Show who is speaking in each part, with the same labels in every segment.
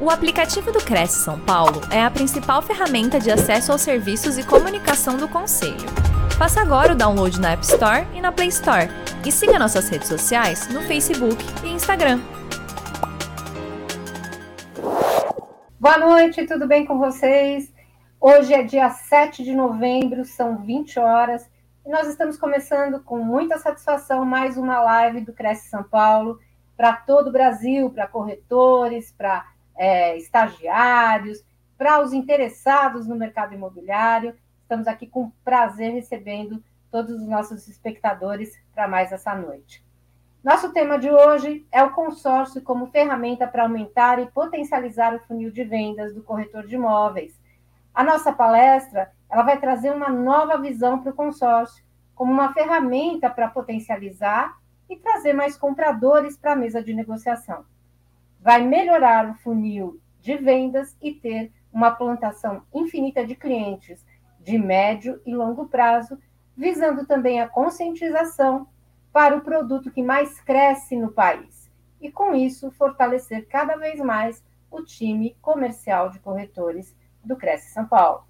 Speaker 1: O aplicativo do Cresce São Paulo é a principal ferramenta de acesso aos serviços e comunicação do Conselho. Faça agora o download na App Store e na Play Store. E siga nossas redes sociais no Facebook e Instagram.
Speaker 2: Boa noite, tudo bem com vocês? Hoje é dia 7 de novembro, são 20 horas, e nós estamos começando com muita satisfação mais uma live do Cresce São Paulo para todo o Brasil, para corretores, para é, estagiários, para os interessados no mercado imobiliário. Estamos aqui com prazer recebendo todos os nossos espectadores para mais essa noite. Nosso tema de hoje é o consórcio como ferramenta para aumentar e potencializar o funil de vendas do corretor de imóveis. A nossa palestra ela vai trazer uma nova visão para o consórcio, como uma ferramenta para potencializar e trazer mais compradores para a mesa de negociação vai melhorar o funil de vendas e ter uma plantação infinita de clientes de médio e longo prazo, visando também a conscientização para o produto que mais cresce no país e, com isso, fortalecer cada vez mais o time comercial de corretores do Cresce São Paulo.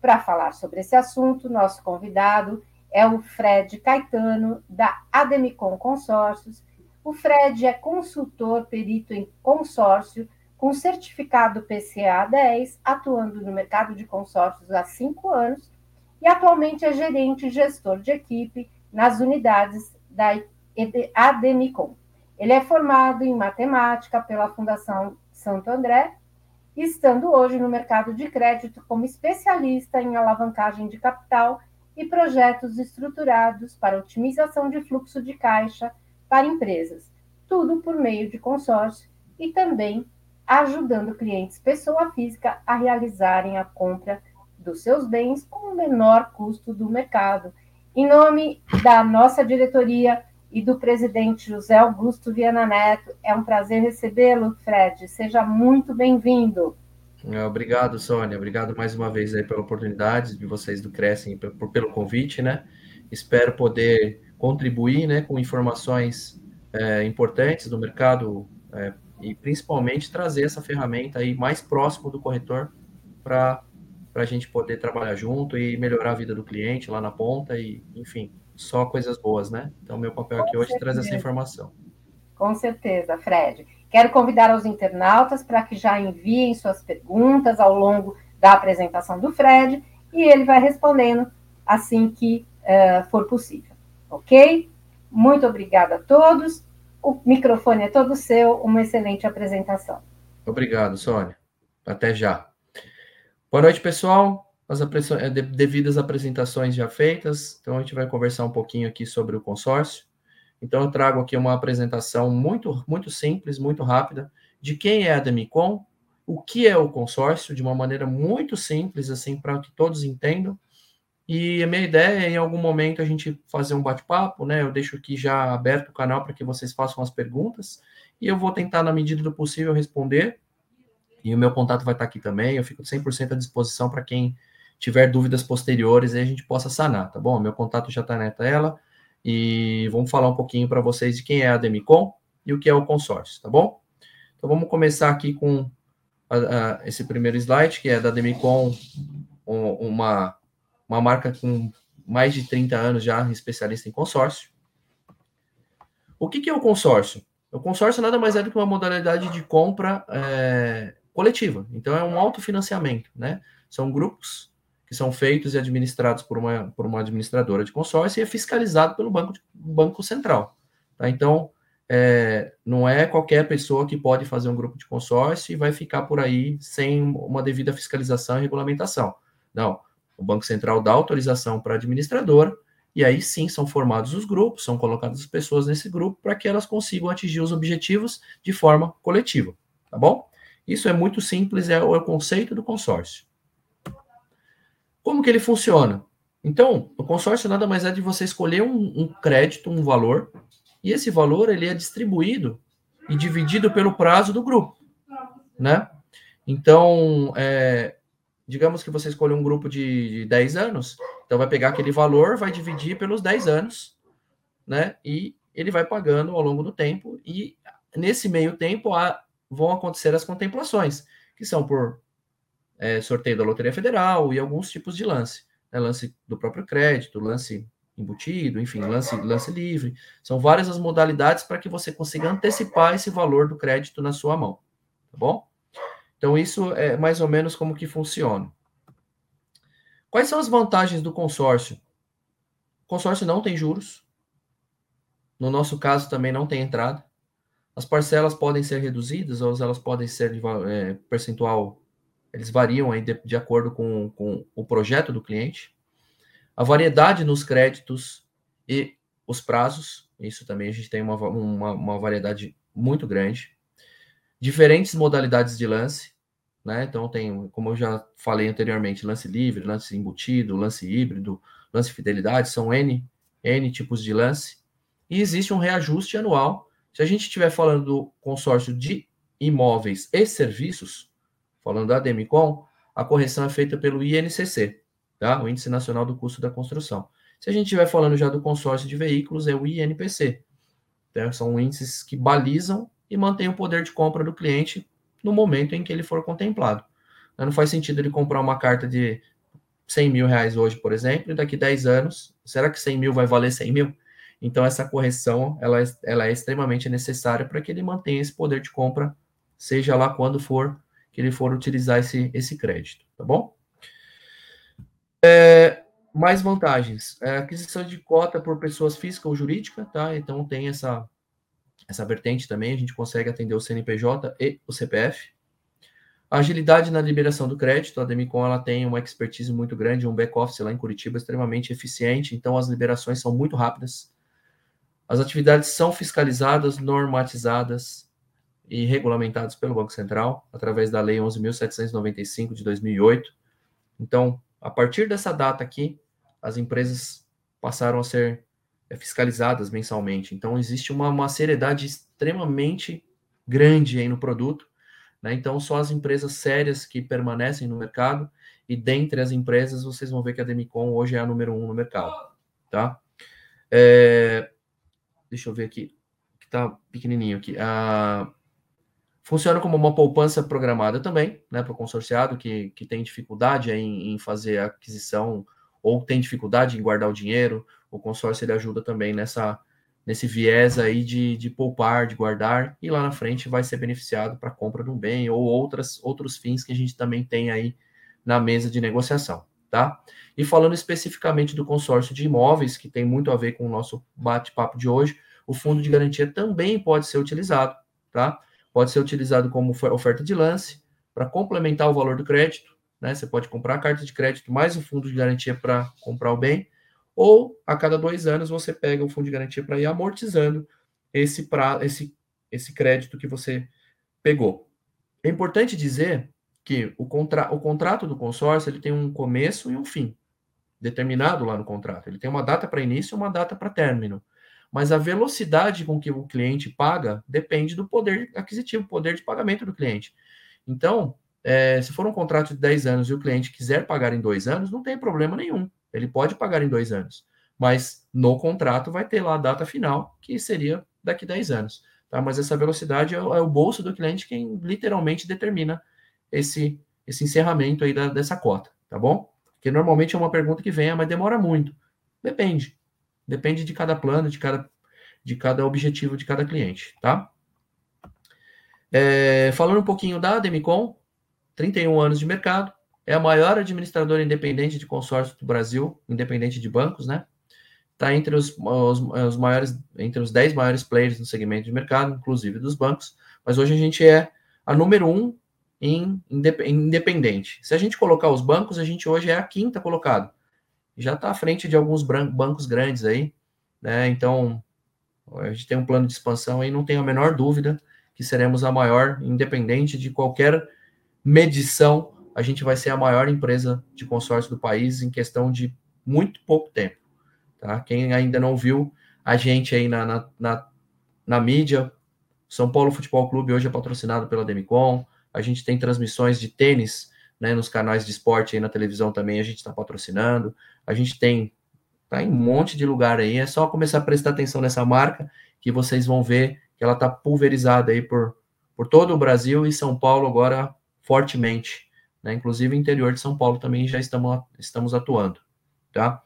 Speaker 2: Para falar sobre esse assunto, nosso convidado é o Fred Caetano, da Ademicon Consórcios, o Fred é consultor perito em consórcio com certificado PCA 10, atuando no mercado de consórcios há cinco anos e atualmente é gerente e gestor de equipe nas unidades da Ademicon. Ele é formado em matemática pela Fundação Santo André, estando hoje no mercado de crédito como especialista em alavancagem de capital e projetos estruturados para otimização de fluxo de caixa para empresas, tudo por meio de consórcio e também ajudando clientes pessoa física a realizarem a compra dos seus bens com o menor custo do mercado. Em nome da nossa diretoria e do presidente José Augusto Viana Neto, é um prazer recebê-lo, Fred. Seja muito bem-vindo.
Speaker 3: É, obrigado, Sônia. Obrigado mais uma vez aí pela oportunidade de vocês do Crescem pelo convite, né? Espero poder contribuir, né, com informações é, importantes do mercado é, e principalmente trazer essa ferramenta aí mais próximo do corretor para a gente poder trabalhar junto e melhorar a vida do cliente lá na ponta e, enfim, só coisas boas, né? Então, meu papel aqui Com hoje é trazer essa informação.
Speaker 2: Com certeza, Fred. Quero convidar os internautas para que já enviem suas perguntas ao longo da apresentação do Fred e ele vai respondendo assim que uh, for possível. Ok? Muito obrigada a todos. O microfone é todo seu. Uma excelente apresentação.
Speaker 3: Obrigado, Sônia. Até já. Boa noite, pessoal. As é, devidas apresentações já feitas, então a gente vai conversar um pouquinho aqui sobre o consórcio. Então eu trago aqui uma apresentação muito muito simples, muito rápida de quem é a Demicon, o que é o consórcio, de uma maneira muito simples assim para que todos entendam e a minha ideia é, em algum momento, a gente fazer um bate-papo, né? Eu deixo aqui já aberto o canal para que vocês façam as perguntas e eu vou tentar, na medida do possível, responder. E o meu contato vai estar aqui também. Eu fico 100% à disposição para quem tiver dúvidas posteriores e a gente possa sanar, tá bom? Meu contato já está na tela e vamos falar um pouquinho para vocês de quem é a Demicon e o que é o consórcio, tá bom? Então vamos começar aqui com a, a, esse primeiro slide, que é da Demicon, um, uma uma marca com mais de 30 anos já, especialista em consórcio. O que, que é o consórcio? O consórcio nada mais é do que uma modalidade de compra é, coletiva. Então, é um autofinanciamento, né? São grupos que são feitos e administrados por uma, por uma administradora de consórcio e é fiscalizado pelo Banco, banco Central. Tá? Então, é, não é qualquer pessoa que pode fazer um grupo de consórcio e vai ficar por aí sem uma devida fiscalização e regulamentação. Não. O Banco Central dá autorização para a administradora, e aí sim são formados os grupos, são colocadas as pessoas nesse grupo para que elas consigam atingir os objetivos de forma coletiva, tá bom? Isso é muito simples, é o, é conceito do consórcio. Como que ele funciona? Então, o consórcio nada mais é de você escolher um, um crédito, um valor, e esse valor ele é distribuído e dividido pelo prazo do grupo, né? Então, é, digamos que você escolhe um grupo de, de 10 anos, então vai pegar aquele valor, vai dividir pelos 10 anos, né? E ele vai pagando ao longo do tempo, e nesse meio tempo, a, vão acontecer as contemplações, que são por é, sorteio da Loteria Federal e alguns tipos de lance. Né? Lance do próprio crédito, lance embutido, enfim, lance, lance livre. São várias as modalidades para que você consiga antecipar esse valor do crédito na sua mão. Tá bom? Então, isso é mais ou menos como que funciona. Quais são as vantagens do consórcio? O consórcio não tem juros. No nosso caso, também não tem entrada. As parcelas podem ser reduzidas ou elas podem ser de é, percentual, eles variam aí de, de acordo com, com o projeto do cliente. A variedade nos créditos e os prazos, isso também a gente tem uma, uma, uma variedade muito grande. Diferentes modalidades de lance, né? Então tem, como eu já falei anteriormente, lance livre, lance embutido, lance híbrido, lance fidelidade, são N, N tipos de lance. E existe um reajuste anual. Se a gente estiver falando do consórcio de imóveis e serviços, falando da Demicon, a correção é feita pelo INCC, tá? O Índice Nacional do Custo da Construção. Se a gente estiver falando já do consórcio de veículos, é o INPC. Então, são índices que balizam e mantêm o poder de compra do cliente no momento em que ele for contemplado. Não faz sentido ele comprar uma carta de 100 mil reais hoje, por exemplo, e daqui 10 anos, será que 100 mil vai valer 100 mil? Então, essa correção ela, é, ela é extremamente necessária para que ele mantenha esse poder de compra, seja lá quando for que ele for utilizar esse, esse crédito, tá bom? É, mais vantagens. É, aquisição de cota por pessoas físicas ou jurídica, tá? Então tem essa, essa vertente também, a gente consegue atender o CNPJ e o CPF. A agilidade na liberação do crédito, a Demicon ela tem uma expertise muito grande, um back-office lá em Curitiba extremamente eficiente, então as liberações são muito rápidas. As atividades são fiscalizadas, normatizadas e regulamentadas pelo Banco Central, através da Lei 11.795 de 2008. Então, a partir dessa data aqui, as empresas passaram a ser fiscalizadas mensalmente. Então, existe uma, uma seriedade extremamente grande aí no produto. Né? Então, só as empresas sérias que permanecem no mercado, e dentre as empresas, vocês vão ver que a Demicon hoje é a número um no mercado. Tá? É, deixa eu ver aqui, que tá pequenininho aqui. A, Funciona como uma poupança programada também, né, para o consorciado que, que tem dificuldade em, em, fazer aquisição ou tem dificuldade em guardar o dinheiro. O consórcio ele ajuda também nessa nesse viés aí de, de poupar, de guardar e lá na frente vai ser beneficiado para compra de um bem ou outras outros fins que a gente também tem aí na mesa de negociação, tá? E falando especificamente do consórcio de imóveis, que tem muito a ver com o nosso bate-papo de hoje, o fundo de garantia também pode ser utilizado, tá? pode ser utilizado como oferta de lance para complementar o valor do crédito. Né? Você pode comprar a carta de crédito mais o fundo de garantia para comprar o bem, ou a cada dois anos você pega o fundo de garantia para ir amortizando esse, pra, esse, esse crédito que você pegou. É importante dizer que o, contra, o contrato do consórcio ele tem um começo e um fim determinado lá no contrato. Ele tem uma data para início e uma data para término mas a velocidade com que o cliente paga depende do poder aquisitivo, poder de pagamento do cliente. Então, é, se for um contrato de 10 anos e o cliente quiser pagar em dois anos, não tem problema nenhum. Ele pode pagar em dois anos. Mas no contrato vai ter lá a data final, que seria daqui 10 anos. Tá? Mas essa velocidade é, é o bolso do cliente quem literalmente determina esse, esse encerramento aí da, dessa cota, tá bom? Que normalmente é uma pergunta que vem, ah, mas demora muito. Depende. Depende de cada plano, de cada, de cada objetivo de cada cliente, tá? É, falando um pouquinho da Demicon, 31 anos de mercado, é a maior administradora independente de consórcio do Brasil, independente de bancos, né? Está entre os, os, os, maiores, entre os 10 maiores players no segmento de mercado, inclusive dos bancos, mas hoje a gente é a número um em independente. Se a gente colocar os bancos, a gente hoje é a quinta colocado já está à frente de alguns bancos grandes aí, né? Então, a gente tem um plano de expansão aí, não tenho a menor dúvida que seremos a maior, independente de qualquer medição, a gente vai ser a maior empresa de consórcio do país em questão de muito pouco tempo, tá? Quem ainda não viu a gente aí na, na, na, na mídia, São Paulo Futebol Clube hoje é patrocinado pela Demicon, a gente tem transmissões de tênis né, nos canais de esporte aí na televisão também a gente está patrocinando. A gente tem tá em um monte de lugar aí. É só começar a prestar atenção nessa marca que vocês vão ver que ela está pulverizada aí por, por todo o Brasil e São Paulo agora fortemente. Né? Inclusive, interior de São Paulo também já estamos, estamos atuando. Tá?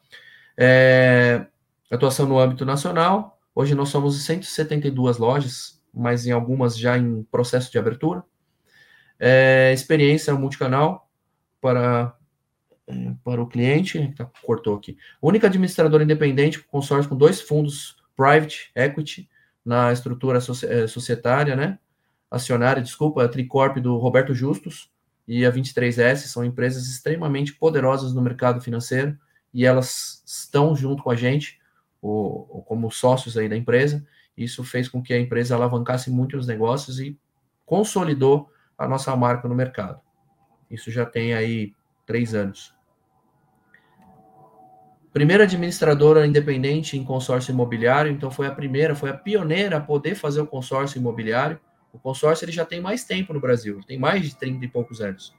Speaker 3: É, atuação no âmbito nacional. Hoje nós somos 172 lojas, mas em algumas já em processo de abertura. É, experiência multicanal para, para o cliente. Tá, cortou aqui. Única administradora independente, consórcio com dois fundos private equity na estrutura é, societária, né? Acionária, desculpa, a Tricorp do Roberto Justus e a 23S são empresas extremamente poderosas no mercado financeiro e elas estão junto com a gente, o, como sócios aí da empresa. Isso fez com que a empresa alavancasse muito os negócios e consolidou a nossa marca no mercado. Isso já tem aí três anos. Primeira administradora independente em consórcio imobiliário, então foi a primeira, foi a pioneira a poder fazer o consórcio imobiliário. O consórcio ele já tem mais tempo no Brasil, tem mais de 30 e poucos anos.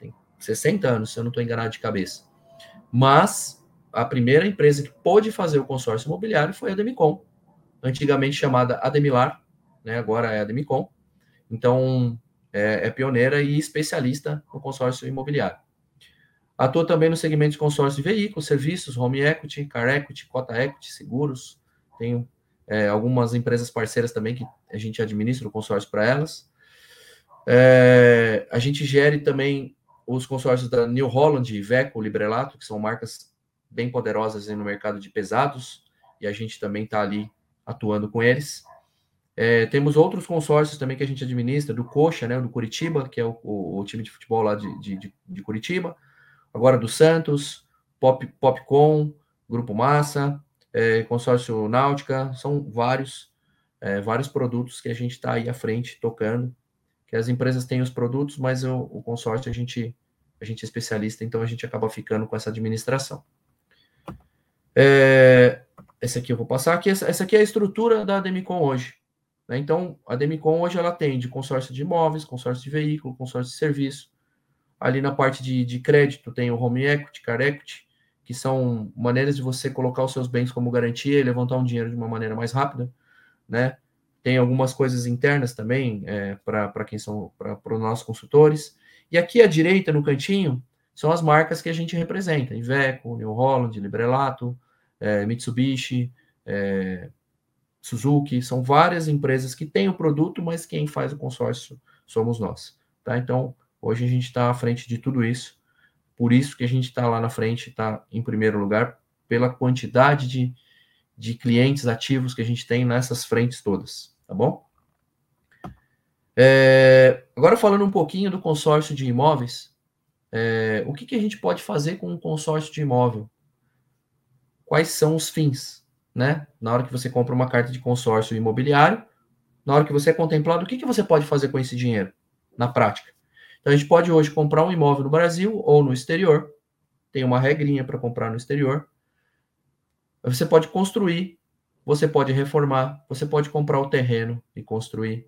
Speaker 3: Tem 60 anos, se eu não estou enganado de cabeça. Mas a primeira empresa que pôde fazer o consórcio imobiliário foi a Demicon, antigamente chamada Ademilar, né, agora é a Demicon. Então, é, é pioneira e especialista no consórcio imobiliário. Atua também no segmento de consórcio de veículos, serviços, home equity, car equity, cota equity, seguros. Tenho é, algumas empresas parceiras também que a gente administra o consórcio para elas. É, a gente gere também os consórcios da New Holland, Iveco, Librelato, que são marcas bem poderosas no mercado de pesados, e a gente também está ali atuando com eles. É, temos outros consórcios também que a gente administra, do Coxa, né, do Curitiba, que é o, o, o time de futebol lá de, de, de, Curitiba, agora do Santos, Pop, Popcom, Grupo Massa, é, Consórcio Náutica, são vários, é, vários produtos que a gente está aí à frente tocando, que as empresas têm os produtos, mas o, o consórcio a gente, a gente é especialista, então a gente acaba ficando com essa administração. É, esse aqui eu vou passar aqui, essa, essa aqui é a estrutura da Demicon hoje. Né? Então, a Demicon hoje ela tem de consórcio de imóveis, consórcio de veículo, consórcio de serviço. Ali na parte de, de crédito tem o home equity, car equity, que são maneiras de você colocar os seus bens como garantia e levantar um dinheiro de uma maneira mais rápida, né? Tem algumas coisas internas também é, para quem são para os nossos consultores. E aqui à direita, no cantinho, são as marcas que a gente representa: Iveco, New Holland, Librelato, é, Mitsubishi, é, Suzuki, são várias empresas que têm o produto, mas quem faz o consórcio somos nós. Tá? Então, hoje a gente está à frente de tudo isso, por isso que a gente está lá na frente, está em primeiro lugar, pela quantidade de, de clientes ativos que a gente tem nessas frentes todas, tá bom? É, agora falando um pouquinho do consórcio de imóveis, é, o que, que a gente pode fazer com um consórcio de imóvel? Quais são os fins? né? Na hora que você compra uma carta de consórcio imobiliário, na hora que você é contemplado, o que, que você pode fazer com esse dinheiro na prática? Então, a gente pode hoje comprar um imóvel no Brasil ou no exterior, tem uma regrinha para comprar no exterior. Você pode construir, você pode reformar, você pode comprar o terreno e construir.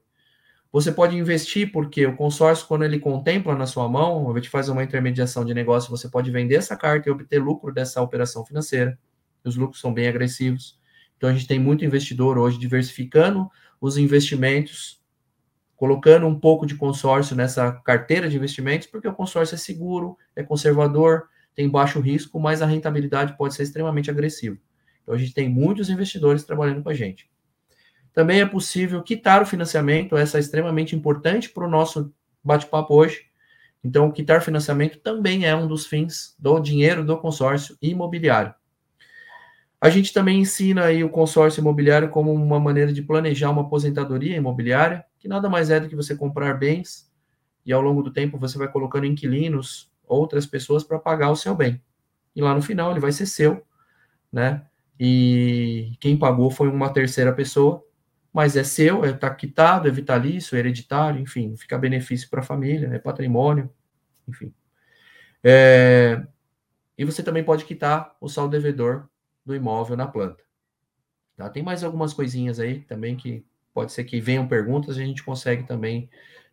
Speaker 3: Você pode investir, porque o consórcio, quando ele contempla na sua mão, a gente faz uma intermediação de negócio, você pode vender essa carta e obter lucro dessa operação financeira os lucros são bem agressivos. Então a gente tem muito investidor hoje diversificando os investimentos, colocando um pouco de consórcio nessa carteira de investimentos, porque o consórcio é seguro, é conservador, tem baixo risco, mas a rentabilidade pode ser extremamente agressiva. Então a gente tem muitos investidores trabalhando com a gente. Também é possível quitar o financiamento, essa é extremamente importante para o nosso bate-papo hoje. Então, quitar financiamento também é um dos fins do dinheiro do consórcio imobiliário. A gente também ensina aí o consórcio imobiliário como uma maneira de planejar uma aposentadoria imobiliária, que nada mais é do que você comprar bens e ao longo do tempo você vai colocando inquilinos, outras pessoas para pagar o seu bem. E lá no final ele vai ser seu, né? E quem pagou foi uma terceira pessoa, mas é seu, é tá quitado, é vitalício, é hereditário, enfim, fica benefício para a família, é patrimônio, enfim. É... E você também pode quitar o saldo devedor do imóvel na planta. Tá? Tem mais algumas coisinhas aí também que pode ser que venham perguntas e a gente consegue também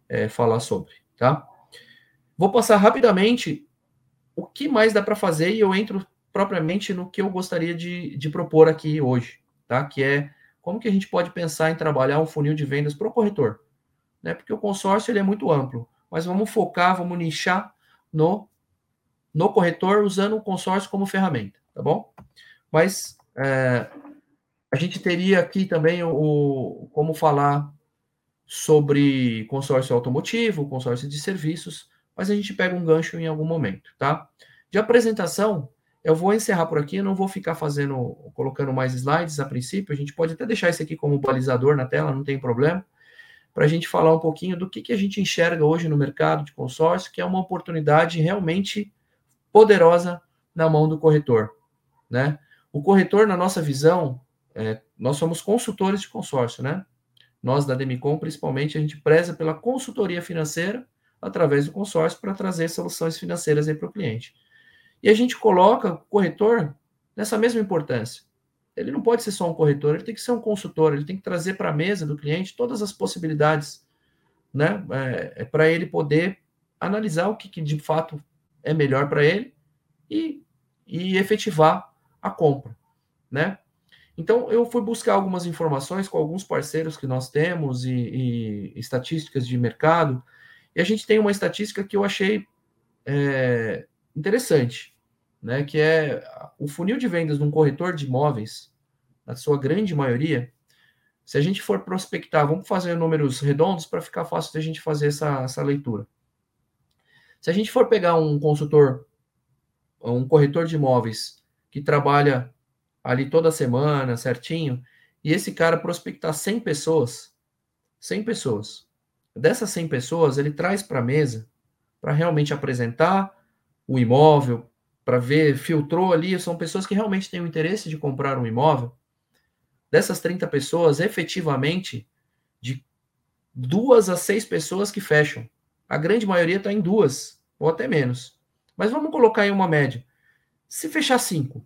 Speaker 3: é, falar sobre, tá? Vou passar rapidamente o que mais dá para fazer e eu entro propriamente no que eu gostaria de, de propor aqui hoje, tá? Que é como que a gente pode pensar em trabalhar um funil de vendas para o corretor. né? Porque o consórcio ele é muito amplo, mas vamos focar, vamos nichar no no corretor usando o consórcio como ferramenta, tá bom? Mas é, a gente teria aqui também o, como falar sobre consórcio automotivo, consórcio de serviços, mas a gente pega um gancho em algum momento, tá? De apresentação, eu vou encerrar por aqui, não vou ficar fazendo, colocando mais slides a princípio, a gente pode até deixar esse aqui como balizador na tela, não tem problema, para a gente falar um pouquinho do que, que a gente enxerga hoje no mercado de consórcio, que é uma oportunidade realmente poderosa na mão do corretor, né? O corretor, na nossa visão, é, nós somos consultores de consórcio, né? Nós da Demicon, principalmente, a gente preza pela consultoria financeira através do consórcio para trazer soluções financeiras para o cliente. E a gente coloca o corretor nessa mesma importância. Ele não pode ser só um corretor, ele tem que ser um consultor, ele tem que trazer para a mesa do cliente todas as possibilidades, né? É, é para ele poder analisar o que, que de fato é melhor para ele e, e efetivar a compra, né? Então, eu fui buscar algumas informações com alguns parceiros que nós temos e, e estatísticas de mercado, e a gente tem uma estatística que eu achei é, interessante, né? Que é o funil de vendas de um corretor de imóveis, na sua grande maioria. Se a gente for prospectar, vamos fazer números redondos para ficar fácil de a gente fazer essa, essa leitura. Se a gente for pegar um consultor, um corretor de imóveis que trabalha ali toda semana, certinho, e esse cara prospectar 100 pessoas, 100 pessoas. Dessas 100 pessoas, ele traz para a mesa para realmente apresentar o imóvel, para ver, filtrou ali, são pessoas que realmente têm o interesse de comprar um imóvel. Dessas 30 pessoas, efetivamente, de duas a seis pessoas que fecham. A grande maioria está em duas, ou até menos. Mas vamos colocar em uma média. Se fechar cinco,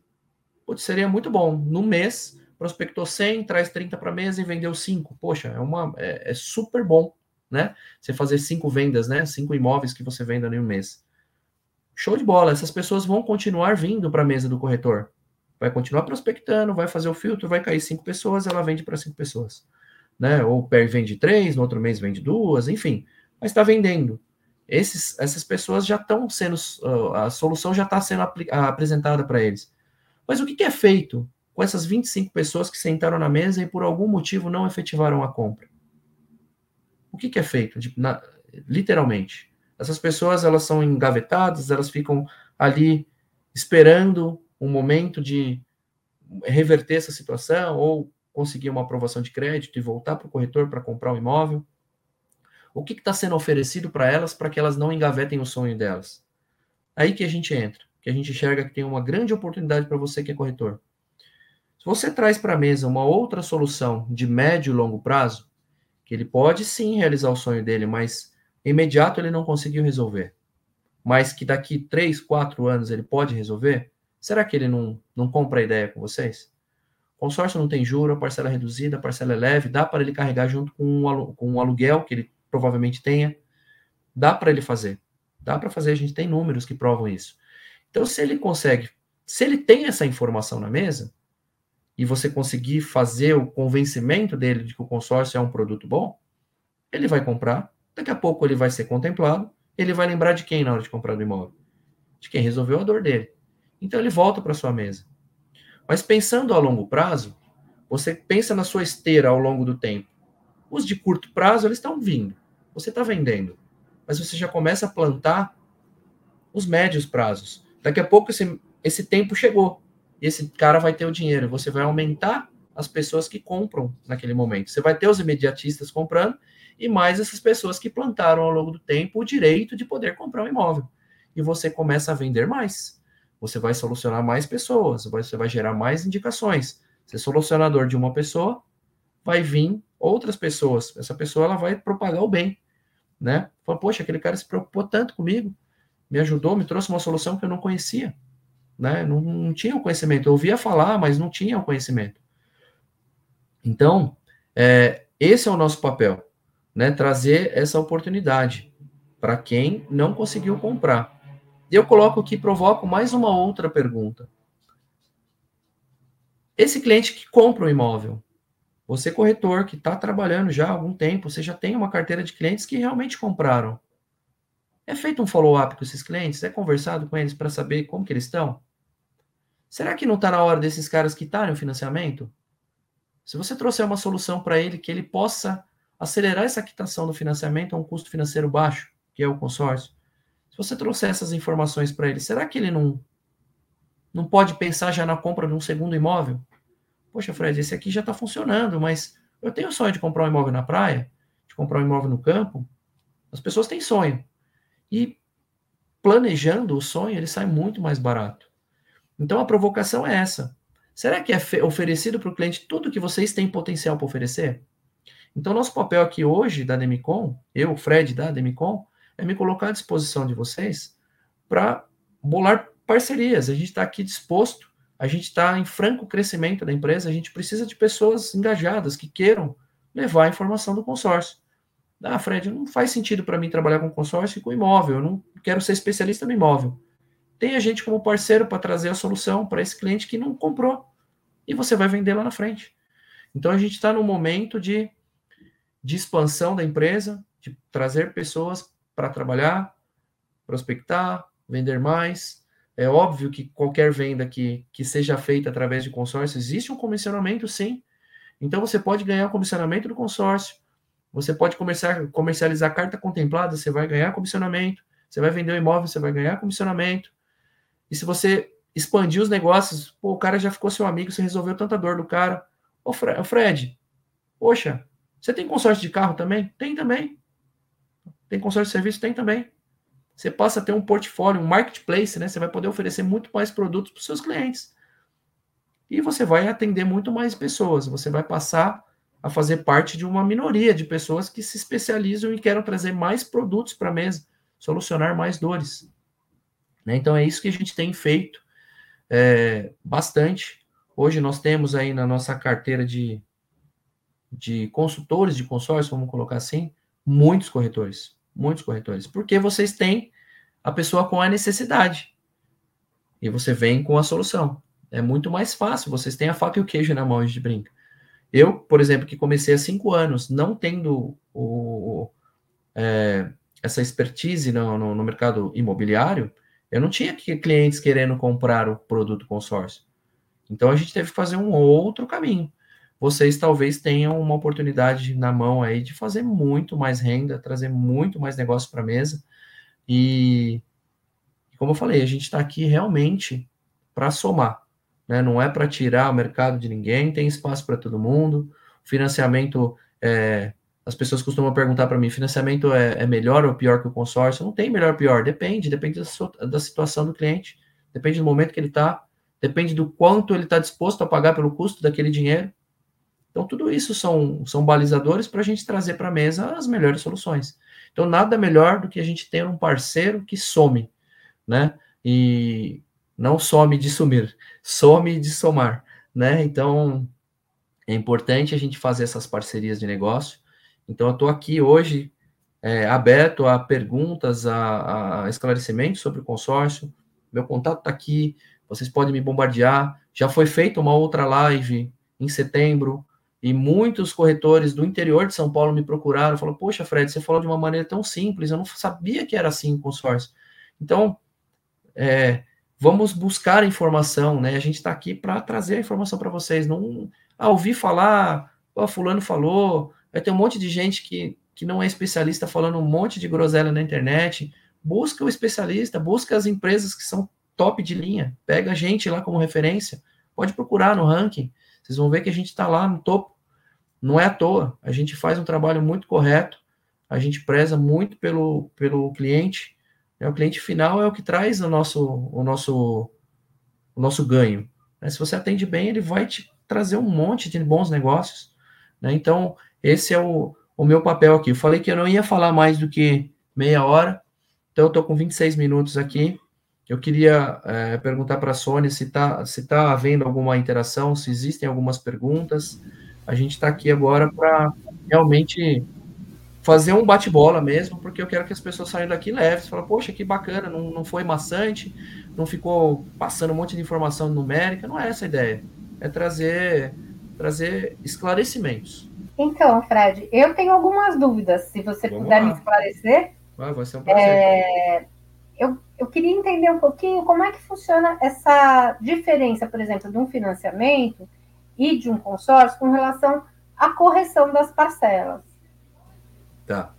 Speaker 3: putz, seria muito bom. No mês, prospectou 100, traz 30 para mesa e vendeu 5. Poxa, é, uma, é, é, super bom, né? Você fazer cinco vendas, né? Cinco imóveis que você venda em um mês. Show de bola. Essas pessoas vão continuar vindo para a mesa do corretor. Vai continuar prospectando, vai fazer o filtro, vai cair cinco pessoas, ela vende para cinco pessoas. Né? Ou vende três, no outro mês vende duas, enfim mas está vendendo. Esses, essas pessoas já estão sendo, a solução já está sendo apresentada para eles. Mas o que, é feito com essas 25 pessoas que sentaram na mesa e por algum motivo não efetivaram a compra? O que, é feito? Na, literalmente. Essas pessoas elas são engavetadas, elas ficam ali esperando um momento de reverter essa situação ou conseguir uma aprovação de crédito e voltar para o corretor para comprar um imóvel. O que está sendo oferecido para elas para que elas não engavetem o sonho delas? Aí que a gente entra, que a gente enxerga que tem uma grande oportunidade para você que é corretor. Se você traz para a mesa uma outra solução de médio e longo prazo, que ele pode sim realizar o sonho dele, mas imediato ele não conseguiu resolver, mas que daqui três, quatro anos ele pode resolver, será que ele não, não compra a ideia com vocês? Consórcio não tem juro, a parcela é reduzida, a parcela é leve, dá para ele carregar junto com um, com um aluguel que ele provavelmente tenha. Dá para ele fazer. Dá para fazer, a gente tem números que provam isso. Então, se ele consegue, se ele tem essa informação na mesa, e você conseguir fazer o convencimento dele de que o consórcio é um produto bom, ele vai comprar, daqui a pouco ele vai ser contemplado, ele vai lembrar de quem na hora de comprar o imóvel? De quem resolveu a dor dele. Então ele volta para sua mesa. Mas pensando a longo prazo, você pensa na sua esteira ao longo do tempo. Os de curto prazo, eles estão vindo você está vendendo, mas você já começa a plantar os médios prazos. Daqui a pouco esse, esse tempo chegou e esse cara vai ter o dinheiro. Você vai aumentar as pessoas que compram naquele momento. Você vai ter os imediatistas comprando e mais essas pessoas que plantaram ao longo do tempo o direito de poder comprar um imóvel. E você começa a vender mais. Você vai solucionar mais pessoas, você vai gerar mais indicações. Ser solucionador de uma pessoa, vai vir outras pessoas. Essa pessoa ela vai propagar o bem né? Falou, poxa, aquele cara se preocupou tanto comigo, me ajudou, me trouxe uma solução que eu não conhecia, né? Não, não tinha o conhecimento, eu ouvia falar, mas não tinha o conhecimento. Então, é, esse é o nosso papel, né? Trazer essa oportunidade para quem não conseguiu comprar. E eu coloco aqui, provoco mais uma outra pergunta. Esse cliente que compra um imóvel, Você, corretor, que está trabalhando já há algum tempo, você já tem uma carteira de clientes que realmente compraram. É feito um follow-up com esses clientes? É conversado com eles para saber como que eles estão? Será que não está na hora desses caras quitarem o financiamento? Se você trouxer uma solução para ele que ele possa acelerar essa quitação do financiamento a um custo financeiro baixo, que é o consórcio, se você trouxer essas informações para ele, será que ele não, não pode pensar já na compra de um segundo imóvel? Poxa, Fred, esse aqui já está funcionando, mas eu tenho sonho de comprar um imóvel na praia, de comprar um imóvel no campo. As pessoas têm sonho. E planejando o sonho, ele sai muito mais barato. Então a provocação é essa. Será que é oferecido para o cliente tudo que vocês têm potencial para oferecer? Então, nosso papel aqui hoje da Demicon, eu, Fred da Demicon, é me colocar à disposição de vocês para bolar parcerias. A gente está aqui disposto, a gente está em franco crescimento da empresa, a gente precisa de pessoas engajadas que queiram levar a informação do consórcio. Ah, Fred, não faz sentido para mim trabalhar com consórcio e com imóvel, eu não quero ser especialista no imóvel. Tem a gente como parceiro para trazer a solução para esse cliente que não comprou e você vai vender lá na frente. Então a gente está no momento de, de expansão da empresa, de trazer pessoas para trabalhar, prospectar, vender mais. É óbvio que qualquer venda que, que seja feita através de consórcio, existe um comissionamento, sim. Então você pode ganhar o comissionamento do consórcio, você pode comerciar, comercializar carta contemplada, você vai ganhar comissionamento. Você vai vender o um imóvel, você vai ganhar comissionamento. E se você expandir os negócios, pô, o cara já ficou seu amigo, você resolveu tanta dor do cara. Ô, Fred, ô Fred poxa, você tem consórcio de carro também? Tem também. Tem consórcio de serviço? Tem também. Você passa a ter um portfólio, um marketplace, né? Você vai poder oferecer muito mais produtos para os seus clientes. E você vai atender muito mais pessoas. Você vai passar a fazer parte de uma minoria de pessoas que se especializam e querem trazer mais produtos para a mesa, solucionar mais dores. Né? Então é isso que a gente tem feito é, bastante. Hoje nós temos aí na nossa carteira de, de consultores de consórcio, vamos colocar assim, muitos corretores, muitos corretores, porque vocês têm a pessoa com a necessidade e você vem com a solução. É muito mais fácil, vocês têm a faca e o queijo na mão, gente brinca. Eu, por exemplo, que comecei há cinco anos, não tendo o, é, essa expertise no, no, no, mercado imobiliário, eu não tinha clientes querendo comprar o produto consórcio. Então a gente teve que fazer um outro caminho. Vocês talvez tenham uma oportunidade na mão aí de fazer muito mais renda, trazer muito mais negócio para a mesa. E, como eu falei, a gente está aqui realmente para somar né? não é para tirar o mercado de ninguém, tem espaço para todo mundo. Financiamento, é, as pessoas costumam perguntar para mim: financiamento é, é, melhor ou pior que o consórcio? Não tem melhor ou pior, depende, depende da, da situação do cliente, depende do momento que ele está, depende do quanto ele está disposto a pagar pelo custo daquele dinheiro. Então, tudo isso são, são balizadores para a gente trazer para a mesa as melhores soluções. Então, nada melhor do que a gente ter um parceiro que some, né? E não some de sumir, some de somar, né? Então é importante a gente fazer essas parcerias de negócio. Então eu estou aqui hoje é, aberto a perguntas, a, a esclarecimentos sobre o consórcio. Meu contato está aqui, vocês podem me bombardear. Já foi feita uma outra live em setembro e muitos corretores do interior de São Paulo me procuraram, falaram: "Poxa, Fred, você falou de uma maneira tão simples, eu não sabia que era assim o consórcio". Então, é, vamos buscar informação, né? A gente está aqui para trazer a informação para vocês. Não, ah, ouvir falar, oh, fulano falou, vai ter um monte de gente que, que não é especialista falando um monte de groselha na internet. Busca o especialista, busca as empresas que são top de linha, pega a gente lá como referência, pode procurar no ranking, vocês vão ver que a gente está lá no topo. Não é à toa, a gente faz um trabalho muito correto, a gente preza muito pelo, pelo cliente, o cliente final é o que traz o nosso, o nosso, o nosso ganho. Né? Se você atende bem, ele vai te trazer um monte de bons negócios. Né? Então, esse é o, o meu papel aqui. Eu falei que eu não ia falar mais do que meia hora, então eu estou com 26 minutos aqui. Eu queria é, perguntar para a Sônia se está se tá havendo alguma interação, se existem algumas perguntas. A gente está aqui agora para realmente fazer um bate-bola mesmo, porque eu quero que as pessoas saiam daqui leves, falam, poxa, que bacana, não, não foi maçante, não ficou passando um monte de informação numérica, não é essa a ideia. É trazer trazer esclarecimentos.
Speaker 2: Então, Fred, eu tenho algumas dúvidas, se você Vamos puder lá. me esclarecer.
Speaker 3: Ah, vai ser um prazer. É,
Speaker 2: eu, eu queria entender um pouquinho como é que funciona essa diferença, por exemplo, de um financiamento e de um consórcio com relação à correção das parcelas.
Speaker 3: Tá.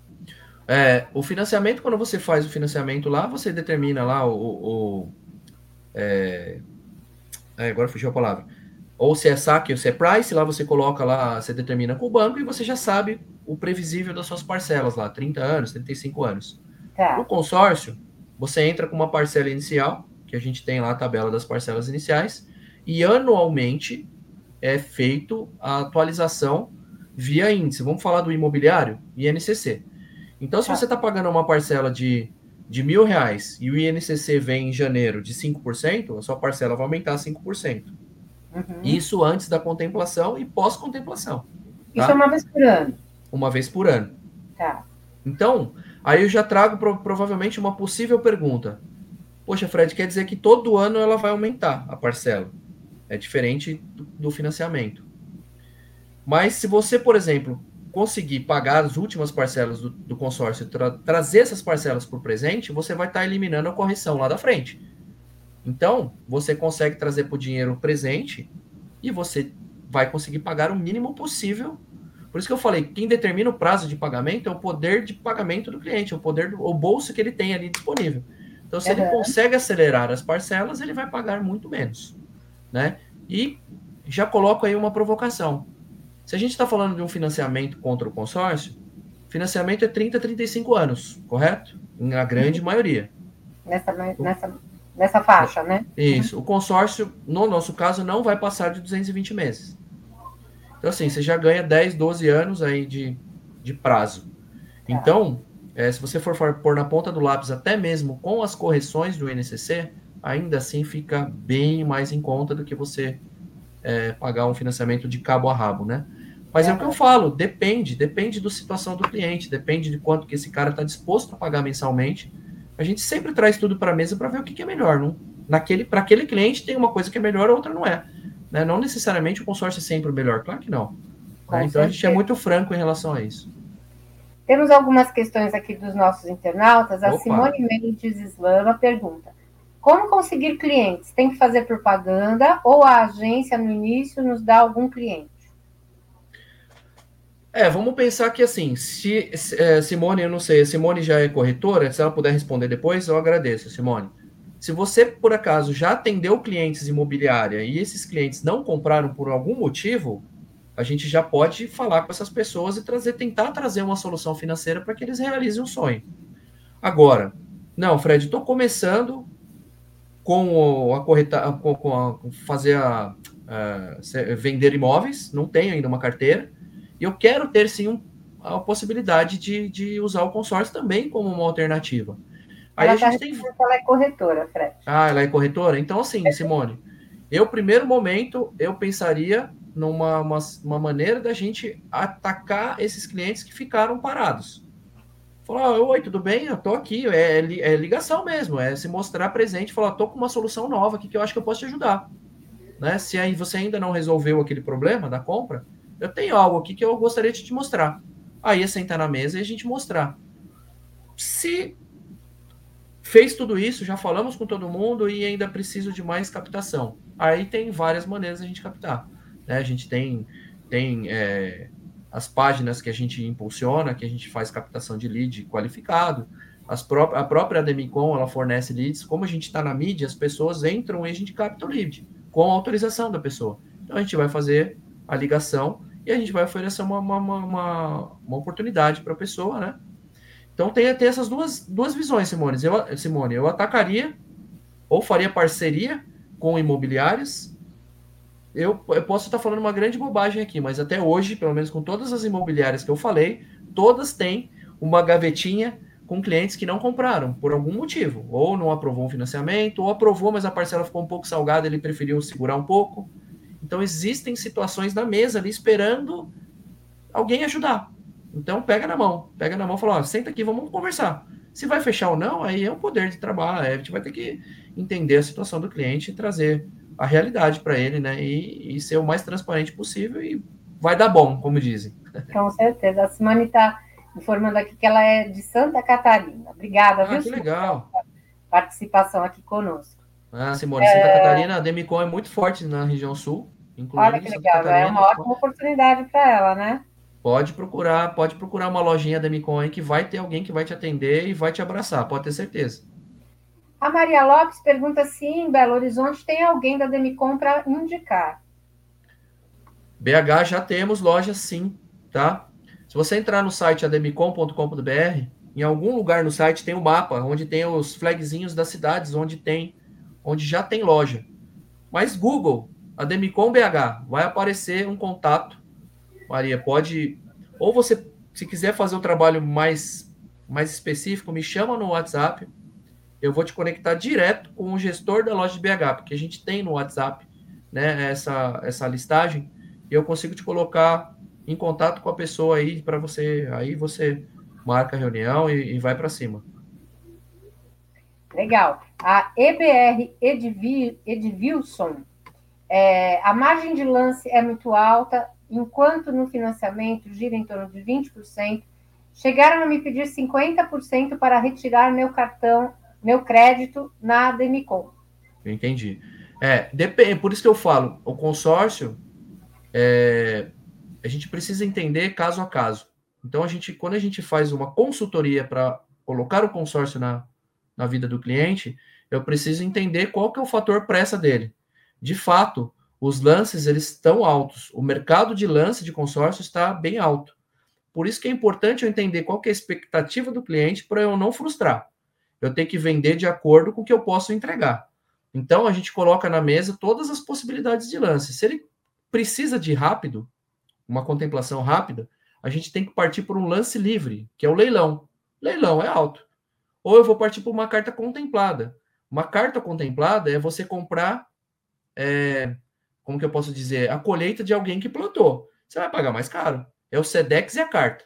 Speaker 3: É, o financiamento, quando você faz o financiamento lá, você determina lá o. o é, é, agora fugiu a palavra. Ou se é saque ou se é price, lá você coloca lá, você determina com o banco e você já sabe o previsível das suas parcelas lá, 30 anos, 35 anos. Tá. No consórcio, você entra com uma parcela inicial, que a gente tem lá a tabela das parcelas iniciais, e anualmente é feito a atualização via índice. Vamos falar do imobiliário, INCC. Então, se tá. você está pagando uma parcela de, de mil reais e o INCC vem em janeiro de 5%, a sua parcela vai aumentar 5%. Uhum. Isso antes da contemplação e pós-contemplação.
Speaker 2: Tá? Isso é uma vez por ano.
Speaker 3: Uma vez por ano.
Speaker 2: Tá.
Speaker 3: Então, aí eu já trago pro, provavelmente uma possível pergunta. Poxa, Fred, quer dizer que todo ano ela vai aumentar a parcela. É diferente do, do financiamento. Mas se você, por exemplo, conseguir pagar as últimas parcelas do, do consórcio, tra trazer essas parcelas por presente, você vai estar tá eliminando a correção lá da frente. Então, você consegue trazer para o dinheiro presente e você vai conseguir pagar o mínimo possível. Por isso que eu falei, quem determina o prazo de pagamento é o poder de pagamento do cliente, é o poder, do, o bolso que ele tem ali disponível. Então, se uhum. ele consegue acelerar as parcelas, ele vai pagar muito menos, né? E já coloco aí uma provocação. Se a gente está falando de um financiamento contra o consórcio, financiamento é 30, 35 anos, correto? Na grande uhum. maioria.
Speaker 2: Nessa, nessa, nessa faixa, né?
Speaker 3: Isso. O consórcio, no nosso caso, não vai passar de 220 meses. Então, assim, você já ganha 10, 12 anos aí de, de prazo. Tá. Então, é, se você for pôr na ponta do lápis, até mesmo com as correções do INCC, ainda assim fica bem mais em conta do que você é, pagar um financiamento de cabo a rabo, né? Mas é. é o que eu falo, depende, depende da situação do cliente, depende de quanto que esse cara está disposto a pagar mensalmente. A gente sempre traz tudo para a mesa para ver o que, que, é melhor. Não? Naquele, para aquele cliente tem uma coisa que é melhor, outra não é. Né? Não necessariamente o consórcio é sempre o melhor, claro que não. Né? Então a gente é muito franco em relação a isso.
Speaker 2: Temos algumas questões aqui dos nossos internautas. A Opa. Simone Mendes Islama pergunta: como conseguir clientes? Tem que fazer propaganda ou a agência no início nos dá algum cliente?
Speaker 3: É, vamos pensar que assim, se é, Simone, eu não sei, Simone já é corretora, se ela puder responder depois, eu agradeço, Simone. Se você, por acaso, já atendeu clientes imobiliária e esses clientes não compraram por algum motivo, a gente já pode falar com essas pessoas e trazer, tentar trazer uma solução financeira para que eles realizem um sonho. Agora, não, Fred, estou começando, com a correta, com, a, fazer a, a, vender imóveis, não tenho ainda uma carteira, e eu quero ter sim um, a possibilidade de, de usar o consórcio também como uma alternativa.
Speaker 2: Aí ela a gente tem. Ela é corretora, Fred.
Speaker 3: Ah, ela é corretora? Então, assim, Simone, eu, primeiro momento, eu pensaria numa uma, uma maneira da gente atacar esses clientes que ficaram parados. Falar, oi, tudo bem? Eu tô aqui. É, é ligação mesmo, é se mostrar presente, falar, tô com uma solução nova aqui que eu acho que eu posso te ajudar. Né? Se aí você ainda não resolveu aquele problema da compra, eu tenho algo aqui que eu gostaria de te mostrar. Aí é sentar na mesa e a gente mostrar. Se fez tudo isso, já falamos com todo mundo e ainda preciso de mais captação. Aí tem várias maneiras a gente captar. Né? A gente tem, tem é, as páginas que a gente impulsiona, que a gente faz captação de lead qualificado. As pró a própria Demicon, ela fornece leads. Como a gente está na mídia, as pessoas entram e a gente capta o lead, com autorização da pessoa. Então, a gente vai fazer a ligação e a gente vai oferecer uma, uma, uma, uma oportunidade para a pessoa, né? Então, tem, tem essas duas, duas visões, Simone. Eu, Simone, eu atacaria ou faria parceria com imobiliárias eu, eu posso estar falando uma grande bobagem aqui, mas até hoje, pelo menos com todas as imobiliárias que eu falei, todas têm uma gavetinha com clientes que não compraram por algum motivo, ou não aprovou um financiamento, ou aprovou, mas a parcela ficou um pouco salgada, ele preferiu segurar um pouco. Então existem situações na mesa ali esperando alguém ajudar. Então pega na mão, pega na mão e fala, ó, senta aqui, vamos conversar. Se vai fechar ou não, aí é o poder de trabalho, a gente vai ter que entender a situação do cliente e trazer a realidade para ele, né? E, e, ser o mais transparente possível e vai dar bom, como dizem.
Speaker 2: Com certeza. A Simone está informando aqui que ela é de Santa Catarina. Obrigada,
Speaker 3: ah,
Speaker 2: viu?
Speaker 3: Que legal.
Speaker 2: Participação aqui conosco.
Speaker 3: Ah, Simone, Santa é... Catarina, a Demicon é muito forte na região sul.
Speaker 2: Olha que legal, é uma ótima oportunidade para ela, né?
Speaker 3: Pode procurar, pode procurar uma lojinha Demicon aí que vai ter alguém que vai te atender e vai te abraçar, pode ter certeza.
Speaker 2: A Maria Lopes pergunta se em Belo Horizonte tem alguém da Demicon para indicar.
Speaker 3: BH já temos lojas sim, tá? Se você entrar no site ademicon.com.br, em algum lugar no site tem um mapa onde tem os flagzinhos das cidades onde tem, onde já tem loja. Mas Google, Ademicon BH, vai aparecer um contato. Maria, pode ou você, se quiser fazer um trabalho mais mais específico, me chama no WhatsApp eu vou te conectar direto com o gestor da loja de BH, porque a gente tem no WhatsApp né, essa, essa listagem e eu consigo te colocar em contato com a pessoa aí para você. Aí você marca a reunião e, e vai para cima.
Speaker 2: Legal. A EBR Edvilson, é, a margem de lance é muito alta, enquanto no financiamento gira em torno de 20%. Chegaram a me pedir 50% para retirar meu cartão meu crédito na Demicon.
Speaker 3: Entendi. É, depende, por isso que eu falo, o consórcio, é, a gente precisa entender caso a caso. Então, a gente, quando a gente faz uma consultoria para colocar o consórcio na, na vida do cliente, eu preciso entender qual que é o fator pressa dele. De fato, os lances eles estão altos. O mercado de lance de consórcio está bem alto. Por isso que é importante eu entender qual é a expectativa do cliente para eu não frustrar eu tenho que vender de acordo com o que eu posso entregar. Então a gente coloca na mesa todas as possibilidades de lance. Se ele precisa de rápido, uma contemplação rápida, a gente tem que partir por um lance livre, que é o leilão. Leilão é alto. Ou eu vou partir por uma carta contemplada. Uma carta contemplada é você comprar, é, como que eu posso dizer, a colheita de alguém que plantou. Você vai pagar mais caro. É o SEDEX e a carta.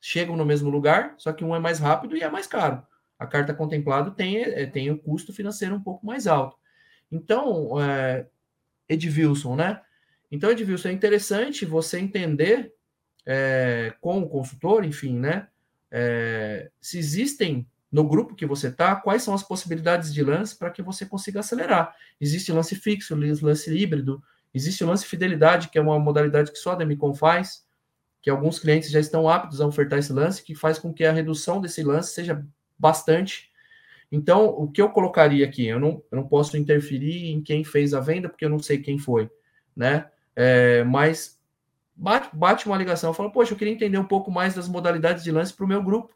Speaker 3: Chegam no mesmo lugar, só que um é mais rápido e é mais caro a carta contemplada tem, é, tem o custo financeiro um pouco mais alto. Então, é, Edvilson, né? Então, Edvilson, é interessante você entender é, com o consultor, enfim, né? É, se existem no grupo que você está, quais são as possibilidades de lance para que você consiga acelerar. Existe lance fixo, lance híbrido, existe o lance fidelidade, que é uma modalidade que só a Demicon faz, que alguns clientes já estão aptos a ofertar esse lance, que faz com que a redução desse lance seja bastante. Então, o que eu colocaria aqui? Eu não, eu não posso interferir em quem fez a venda, porque eu não sei quem foi, né? É, mas bate, bate uma ligação, fala, poxa, eu queria entender um pouco mais das modalidades de lance para o meu grupo,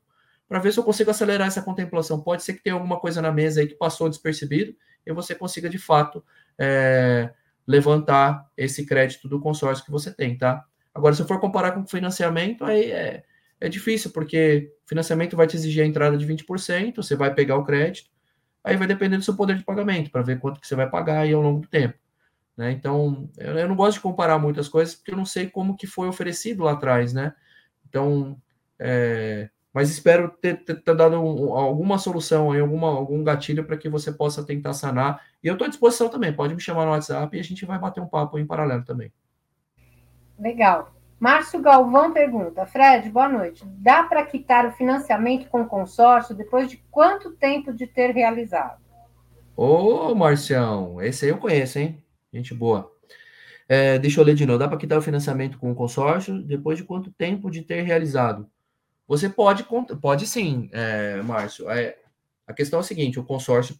Speaker 3: para ver se eu consigo acelerar essa contemplação. Pode ser que tenha alguma coisa na mesa aí que passou despercebido e você consiga, de fato, é, levantar esse crédito do consórcio que você tem, tá? Agora, se eu for comparar com financiamento, aí é, é difícil, porque financiamento vai te exigir a entrada de 20%, você vai pegar o crédito, aí vai depender do seu poder de pagamento, para ver quanto que você vai pagar aí ao longo do tempo. Né? Então, eu não gosto de comparar muitas coisas, porque eu não sei como que foi oferecido lá atrás, né? Então, é, mas espero ter, ter, ter dado um, alguma solução aí, alguma, algum gatilho para que você possa tentar sanar. E eu estou à disposição também, pode me chamar no WhatsApp e a gente vai bater um papo em paralelo também.
Speaker 2: Legal. Márcio Galvão pergunta: Fred, boa noite. Dá para quitar o financiamento com consórcio depois de quanto tempo de ter realizado?
Speaker 3: Ô, Marcião, esse aí eu conheço, hein? Gente boa. É, deixa eu ler de novo. Dá para quitar o financiamento com consórcio depois de quanto tempo de ter realizado? Você pode, pode sim, é, Márcio. É, a questão é a seguinte: o consórcio,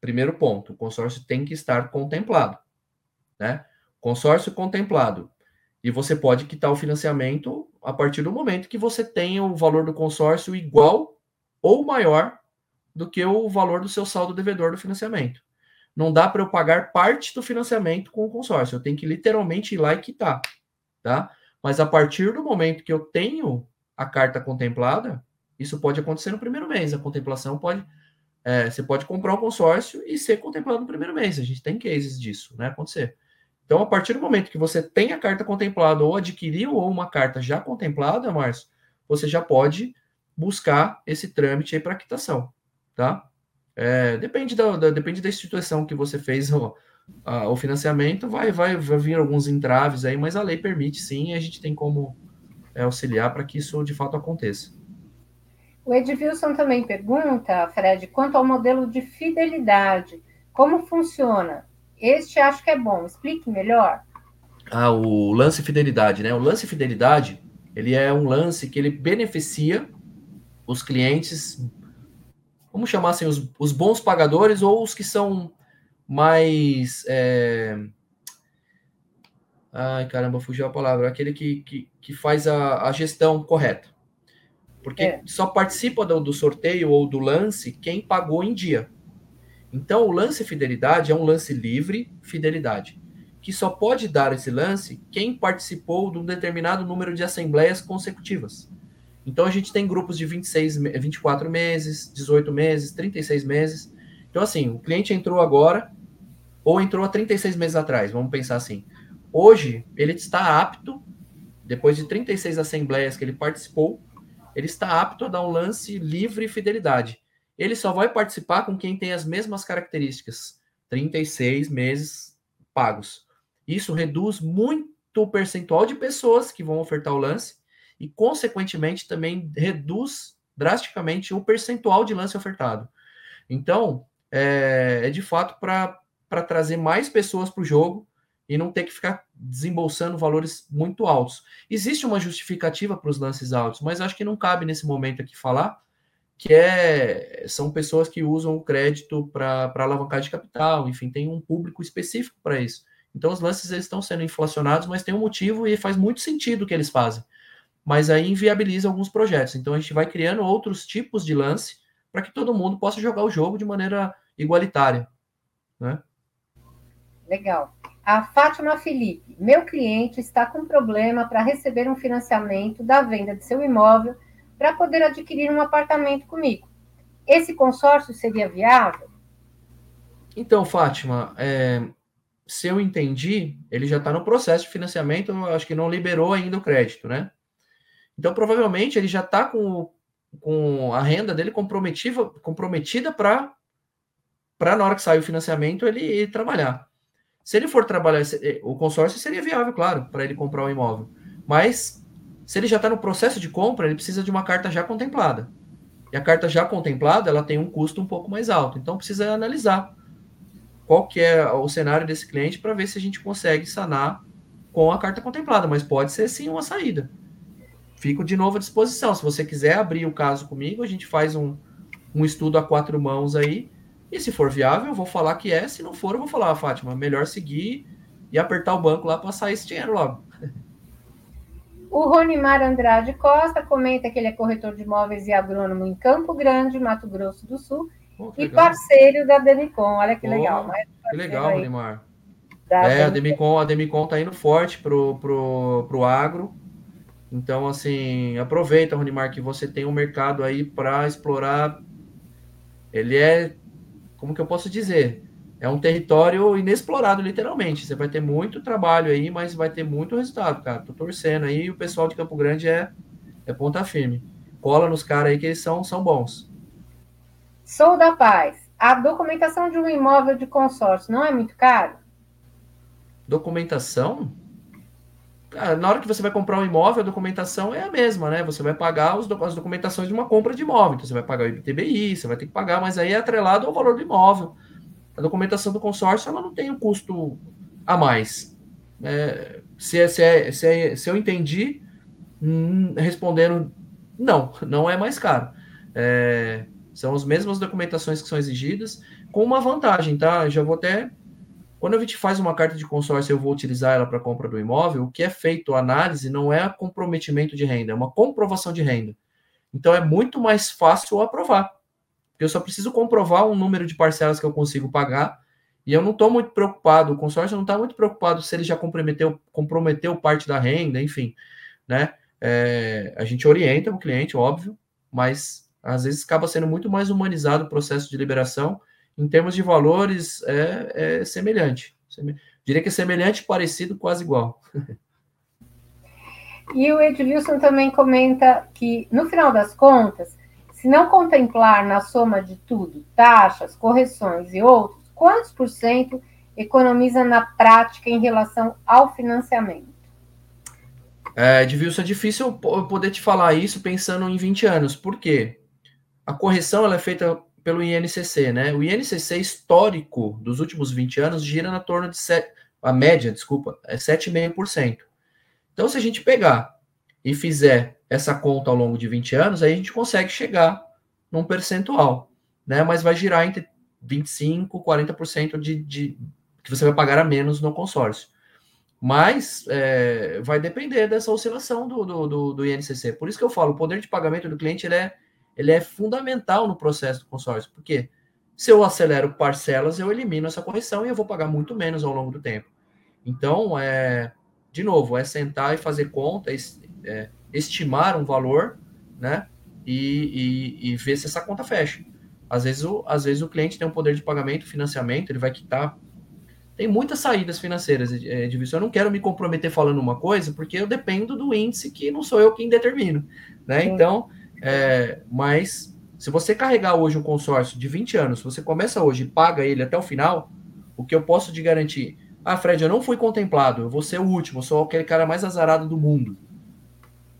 Speaker 3: primeiro ponto, o consórcio tem que estar contemplado, né? Consórcio contemplado e você pode quitar o financiamento a partir do momento que você tenha o valor do consórcio igual ou maior do que o valor do seu saldo devedor do financiamento. Não dá para eu pagar parte do financiamento com o consórcio. Eu tenho que literalmente ir lá e quitar, tá? Mas a partir do momento que eu tenho a carta contemplada, isso pode acontecer no primeiro mês. A contemplação pode, é, você pode comprar um consórcio e ser contemplado no primeiro mês. A gente tem cases disso, né? Acontecer. Então, a partir do momento que você tem a carta contemplada ou adquiriu ou uma carta já contemplada, Márcio, você já pode buscar esse trâmite aí para quitação, tá? É, depende, da, da, depende da instituição que você fez o, a, o financiamento, vai, vai, vai vir alguns entraves aí, mas a lei permite sim, a gente tem como é, auxiliar para que isso de fato aconteça.
Speaker 2: O Edvilson também pergunta, Fred, quanto ao modelo de fidelidade, como funciona? Este acho que é bom, explique melhor.
Speaker 3: Ah, o lance fidelidade, né? O lance fidelidade, ele é um lance que ele beneficia os clientes, vamos chamar assim, os, os bons pagadores ou os que são mais. É... Ai, caramba, fugiu a palavra. Aquele que, que, que faz a, a gestão correta. Porque é. só participa do, do sorteio ou do lance quem pagou em dia. Então, o lance fidelidade é um lance livre fidelidade, que só pode dar esse lance quem participou de um determinado número de assembleias consecutivas. Então, a gente tem grupos de 26, 24 meses, 18 meses, 36 meses. Então, assim, o cliente entrou agora ou entrou há 36 meses atrás, vamos pensar assim. Hoje, ele está apto, depois de 36 assembleias que ele participou, ele está apto a dar um lance livre fidelidade. Ele só vai participar com quem tem as mesmas características, 36 meses pagos. Isso reduz muito o percentual de pessoas que vão ofertar o lance e, consequentemente, também reduz drasticamente o percentual de lance ofertado. Então, é, é de fato para trazer mais pessoas para o jogo e não ter que ficar desembolsando valores muito altos. Existe uma justificativa para os lances altos, mas acho que não cabe nesse momento aqui falar, que é são pessoas que usam o crédito para alavancar de capital, enfim, tem um público específico para isso. Então os lances eles estão sendo inflacionados, mas tem um motivo e faz muito sentido o que eles fazem. Mas aí inviabiliza alguns projetos. Então a gente vai criando outros tipos de lance para que todo mundo possa jogar o jogo de maneira igualitária, né?
Speaker 2: Legal. A Fátima Felipe, meu cliente está com problema para receber um financiamento da venda de seu imóvel para poder adquirir um apartamento comigo. Esse consórcio seria viável?
Speaker 3: Então, Fátima, é, se eu entendi, ele já está no processo de financiamento, acho que não liberou ainda o crédito, né? Então, provavelmente, ele já está com, com a renda dele comprometida, para, na hora que sair o financiamento, ele ir trabalhar. Se ele for trabalhar, eh, o consórcio seria viável, claro, para ele comprar o um imóvel. Mas, se ele já está no processo de compra, ele precisa de uma carta já contemplada. E a carta já contemplada, ela tem um custo um pouco mais alto. Então, precisa analisar qual que é o cenário desse cliente para ver se a gente consegue sanar com a carta contemplada. Mas pode ser, sim, uma saída. Fico de novo à disposição. Se você quiser abrir o caso comigo, a gente faz um, um estudo a quatro mãos aí e se for viável, eu vou falar que é. Se não for, eu vou falar, ah, Fátima, melhor seguir e apertar o banco lá para sair esse dinheiro logo.
Speaker 2: O Ronimar Andrade Costa comenta que ele é corretor de imóveis e agrônomo em Campo Grande, Mato Grosso do Sul, e legal. parceiro da Demicon. Olha que legal.
Speaker 3: Que legal, Ronimar. É, a Demicon, a Demicon tá indo forte pro, pro, pro agro. Então, assim, aproveita, Ronimar, que você tem um mercado aí para explorar. Ele é como que eu posso dizer? É um território inexplorado, literalmente. Você vai ter muito trabalho aí, mas vai ter muito resultado, cara. Tô torcendo aí, o pessoal de Campo Grande é, é ponta firme. Cola nos caras aí que eles são, são bons.
Speaker 2: Sou da paz. A documentação de um imóvel de consórcio não é muito caro?
Speaker 3: Documentação? Na hora que você vai comprar um imóvel, a documentação é a mesma, né? Você vai pagar os, as documentações de uma compra de imóvel. Então, você vai pagar o IPTBI, você vai ter que pagar, mas aí é atrelado ao valor do imóvel. A documentação do consórcio, ela não tem um custo a mais. É, se, é, se, é, se, é, se, eu entendi, hum, respondendo, não, não é mais caro. É, são as mesmas documentações que são exigidas, com uma vantagem, tá? Já vou até quando a gente faz uma carta de consórcio, eu vou utilizar ela para compra do imóvel, o que é feito a análise não é comprometimento de renda, é uma comprovação de renda. Então é muito mais fácil aprovar. Eu só preciso comprovar um número de parcelas que eu consigo pagar, e eu não estou muito preocupado, o consórcio não está muito preocupado se ele já comprometeu, comprometeu parte da renda, enfim, né? É, a gente orienta o cliente, óbvio, mas às vezes acaba sendo muito mais humanizado o processo de liberação em termos de valores, é, é semelhante. Diria que é semelhante, parecido, quase igual.
Speaker 2: E o Edilson também comenta que, no final das contas, se não contemplar na soma de tudo taxas, correções e outros, quantos por cento economiza na prática em relação ao financiamento?
Speaker 3: É, Edilson, é difícil eu poder te falar isso pensando em 20 anos. Por quê? A correção ela é feita pelo INCC, né? O INCC histórico dos últimos 20 anos gira na torno de 7, a média, desculpa, é 7,5%. Então, se a gente pegar e fizer essa conta ao longo de 20 anos, aí a gente consegue chegar num percentual, né? Mas vai girar entre 25, 40% de, de que você vai pagar a menos no consórcio. Mas é, vai depender dessa oscilação do, do, do, do, INCC. Por isso que eu falo, o poder de pagamento do cliente ele é, ele é fundamental no processo do consórcio. Porque se eu acelero parcelas, eu elimino essa correção e eu vou pagar muito menos ao longo do tempo. Então, é, de novo, é sentar e fazer conta, é, estimar um valor, né? E, e, e, ver se essa conta fecha. Às vezes, o, às vezes o cliente tem um poder de pagamento, financiamento, ele vai quitar tem muitas saídas financeiras, é, Eu não quero me comprometer falando uma coisa, porque eu dependo do índice que não sou eu quem determino. Né? Então, é, mas se você carregar hoje um consórcio de 20 anos, se você começa hoje e paga ele até o final, o que eu posso te garantir? Ah, Fred, eu não fui contemplado, eu vou ser o último, eu sou aquele cara mais azarado do mundo.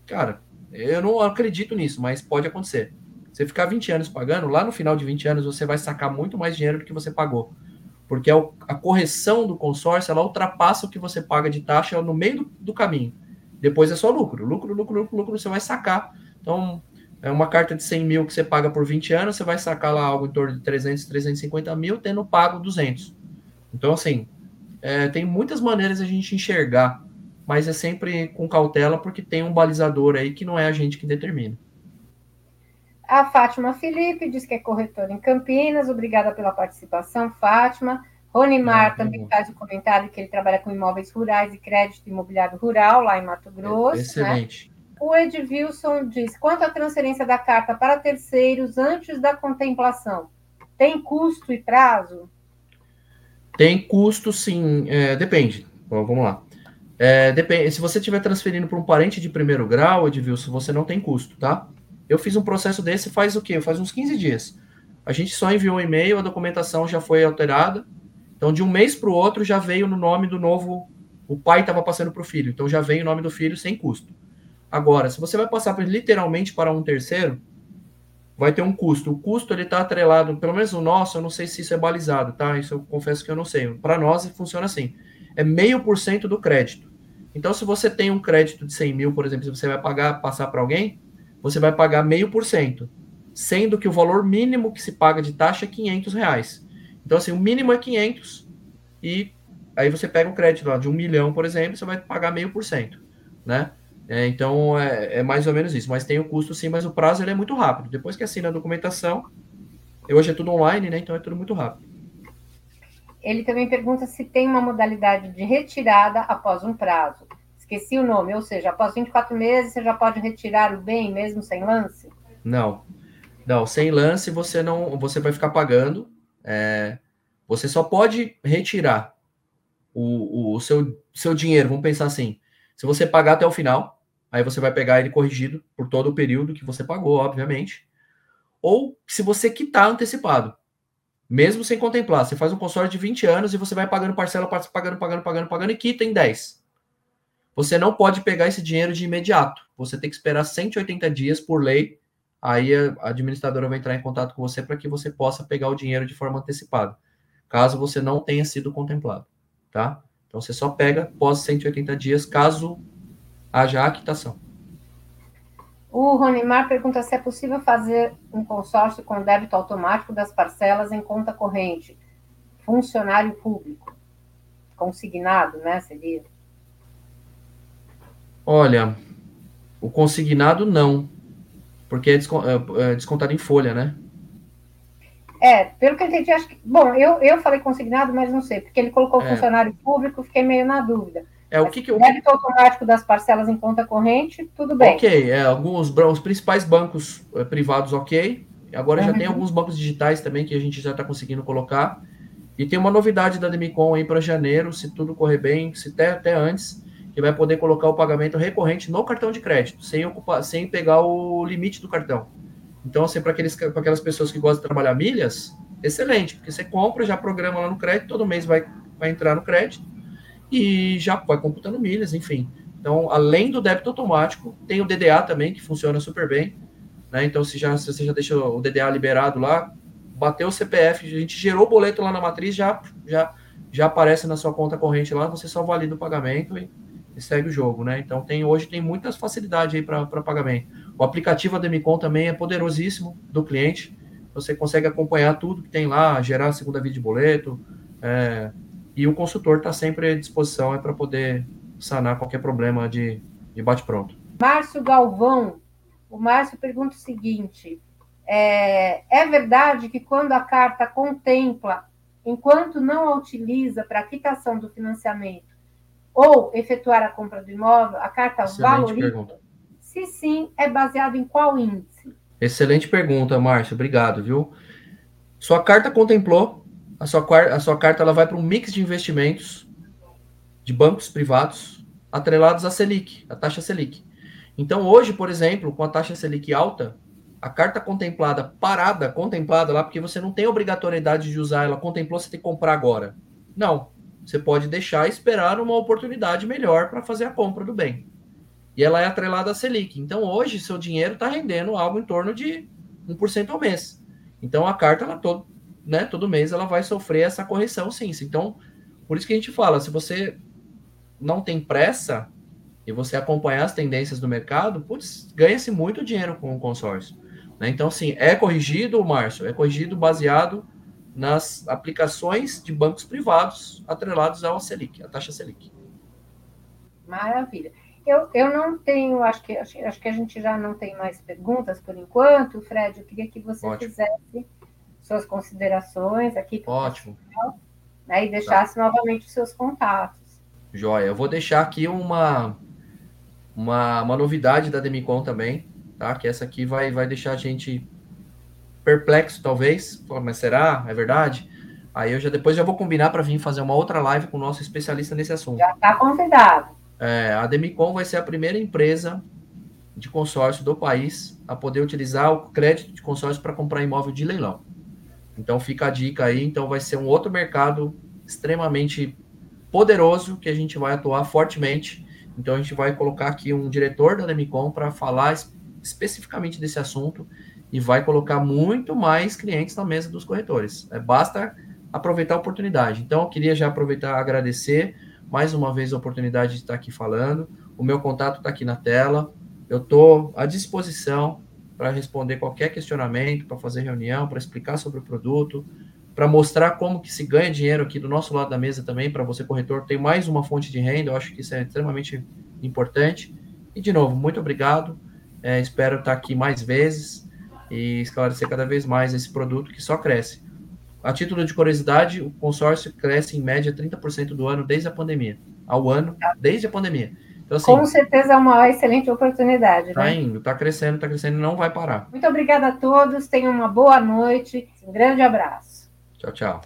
Speaker 3: Cara, eu não acredito nisso, mas pode acontecer. Você ficar 20 anos pagando, lá no final de 20 anos você vai sacar muito mais dinheiro do que você pagou porque é a correção do consórcio ela ultrapassa o que você paga de taxa no meio do, do caminho. Depois é só lucro, lucro, lucro, lucro, lucro, você vai sacar. Então, é uma carta de 100 mil que você paga por 20 anos, você vai sacar lá algo em torno de 300, 350 mil, tendo pago 200. Então, assim, é, tem muitas maneiras a gente enxergar, mas é sempre com cautela, porque tem um balizador aí que não é a gente que determina.
Speaker 2: A Fátima Felipe diz que é corretora em Campinas. Obrigada pela participação, Fátima. Ronimar ah, também faz o comentário que ele trabalha com imóveis rurais e crédito imobiliário rural lá em Mato Grosso. Né?
Speaker 3: excelente. Né?
Speaker 2: O Edvilson diz: quanto à transferência da carta para terceiros antes da contemplação, tem custo e prazo?
Speaker 3: Tem custo, sim. É, depende. Bom, vamos lá. É, depende. Se você estiver transferindo para um parente de primeiro grau, Edvilson, você não tem custo, tá? Eu fiz um processo desse faz o quê? Faz uns 15 dias. A gente só enviou um e-mail, a documentação já foi alterada. Então, de um mês para o outro, já veio no nome do novo. O pai estava passando para o filho, então já veio o nome do filho sem custo. Agora, se você vai passar literalmente para um terceiro, vai ter um custo. O custo ele está atrelado, pelo menos o nosso, eu não sei se isso é balizado, tá? Isso eu confesso que eu não sei. Para nós funciona assim: é meio por cento do crédito. Então, se você tem um crédito de 100 mil, por exemplo, se você vai pagar, passar para alguém, você vai pagar meio por cento, sendo que o valor mínimo que se paga de taxa é 500 reais. Então, assim, o mínimo é 500 e aí você pega um crédito de um milhão, por exemplo, você vai pagar meio por cento, né? É, então, é, é, mais ou menos isso. Mas tem o custo sim, mas o prazo ele é muito rápido. Depois que assina a documentação, hoje é tudo online, né? Então é tudo muito rápido.
Speaker 2: Ele também pergunta se tem uma modalidade de retirada após um prazo esqueci o nome, ou seja, após 24 meses você já pode retirar o bem mesmo sem lance?
Speaker 3: Não, não, sem lance você não, você vai ficar pagando. É, você só pode retirar o, o, seu, seu dinheiro. Vamos pensar assim: se você pagar até o final, aí você vai pegar ele corrigido por todo o período que você pagou, obviamente. Ou se você quitar antecipado, mesmo sem contemplar, você faz um consórcio de 20 anos e você vai pagando parcela, pagando, pagando, pagando, pagando e quita em 10 você não pode pegar esse dinheiro de imediato. Você tem que esperar 180 dias por lei. Aí a administradora vai entrar em contato com você para que você possa pegar o dinheiro de forma antecipada, caso você não tenha sido contemplado, tá? Então você só pega pós 180 dias, caso haja a quitação.
Speaker 2: O Ronimar pergunta se é possível fazer um consórcio com débito automático das parcelas em conta corrente. Funcionário público. Consignado, né? Seria.
Speaker 3: Olha, o consignado não, porque é, é, é descontado em folha, né?
Speaker 2: É, pelo que eu entendi, acho que. Bom, eu, eu falei consignado, mas não sei, porque ele colocou é. funcionário público, fiquei meio na dúvida.
Speaker 3: É, o que que. O
Speaker 2: débito automático das parcelas em conta corrente, tudo bem.
Speaker 3: Ok, é, alguns os principais bancos é, privados, ok. Agora uhum. já tem alguns bancos digitais também que a gente já está conseguindo colocar. E tem uma novidade da Demicon aí para janeiro, se tudo correr bem, se até, até antes que vai poder colocar o pagamento recorrente no cartão de crédito, sem, ocupar, sem pegar o limite do cartão. Então, assim, para aquelas pessoas que gostam de trabalhar milhas, excelente, porque você compra, já programa lá no crédito, todo mês vai, vai entrar no crédito e já vai computando milhas, enfim. Então, além do débito automático, tem o DDA também, que funciona super bem. Né? Então, se, já, se você já deixa o DDA liberado lá, bateu o CPF, a gente gerou o boleto lá na matriz, já, já, já aparece na sua conta corrente lá, você só valida o pagamento e, e segue o jogo. Né? Então, tem, hoje tem muitas facilidades aí para pagamento. O aplicativo Ademicon também é poderosíssimo do cliente. Você consegue acompanhar tudo que tem lá, gerar a segunda via de boleto, é, e o consultor está sempre à disposição é para poder sanar qualquer problema de, de bate-pronto.
Speaker 2: Márcio Galvão, o Márcio pergunta o seguinte: é, é verdade que quando a carta contempla, enquanto não a utiliza para quitação do financiamento ou efetuar a compra do imóvel, a carta Excelente valoriza? Pergunta. Se sim, é baseado em qual índice?
Speaker 3: Excelente pergunta, Márcio. Obrigado, viu? Sua carta contemplou, a sua, a sua carta ela vai para um mix de investimentos de bancos privados atrelados à Selic, a taxa Selic. Então, hoje, por exemplo, com a taxa Selic alta, a carta contemplada, parada, contemplada lá, porque você não tem obrigatoriedade de usar ela, contemplou, você tem que comprar agora. Não. Você pode deixar esperar uma oportunidade melhor para fazer a compra do bem. E ela é atrelada à Selic. Então, hoje, seu dinheiro está rendendo algo em torno de 1% ao mês. Então, a carta, ela todo, né, todo mês, ela vai sofrer essa correção, sim. Então, por isso que a gente fala, se você não tem pressa e você acompanhar as tendências do mercado, ganha-se muito dinheiro com o consórcio. Né? Então, sim, é corrigido, Márcio, é corrigido baseado nas aplicações de bancos privados atrelados ao Selic, a taxa Selic.
Speaker 2: Maravilha. Eu, eu não tenho, acho que, acho, que a gente já não tem mais perguntas por enquanto. Fred, eu queria que você Ótimo. fizesse suas considerações aqui.
Speaker 3: Ótimo.
Speaker 2: Né, e deixasse tá. novamente os seus contatos.
Speaker 3: Joia. Eu vou deixar aqui uma, uma, uma novidade da Demicon também, tá? Que essa aqui vai, vai deixar a gente perplexo, talvez. Mas será? É verdade? Aí eu já depois já vou combinar para vir fazer uma outra live com o nosso especialista nesse assunto.
Speaker 2: Já está convidado.
Speaker 3: É, a Demicon vai ser a primeira empresa de consórcio do país a poder utilizar o crédito de consórcio para comprar imóvel de leilão. Então fica a dica aí. Então vai ser um outro mercado extremamente poderoso que a gente vai atuar fortemente. Então a gente vai colocar aqui um diretor da Demicon para falar especificamente desse assunto e vai colocar muito mais clientes na mesa dos corretores. É, basta aproveitar a oportunidade. Então eu queria já aproveitar agradecer mais uma vez a oportunidade de estar aqui falando. O meu contato está aqui na tela. Eu estou à disposição para responder qualquer questionamento, para fazer reunião, para explicar sobre o produto, para mostrar como que se ganha dinheiro aqui do nosso lado da mesa também, para você corretor ter mais uma fonte de renda, eu acho que isso é extremamente importante. E de novo, muito obrigado. É, espero estar aqui mais vezes e esclarecer cada vez mais esse produto que só cresce. A título de curiosidade, o consórcio cresce em média 30% do ano desde a pandemia, ao ano, desde a pandemia.
Speaker 2: Então, assim, Com certeza é uma excelente oportunidade.
Speaker 3: Está né? indo, está crescendo, está crescendo e não vai parar.
Speaker 2: Muito obrigada a todos, tenham uma boa noite, um grande abraço.
Speaker 3: Tchau, tchau.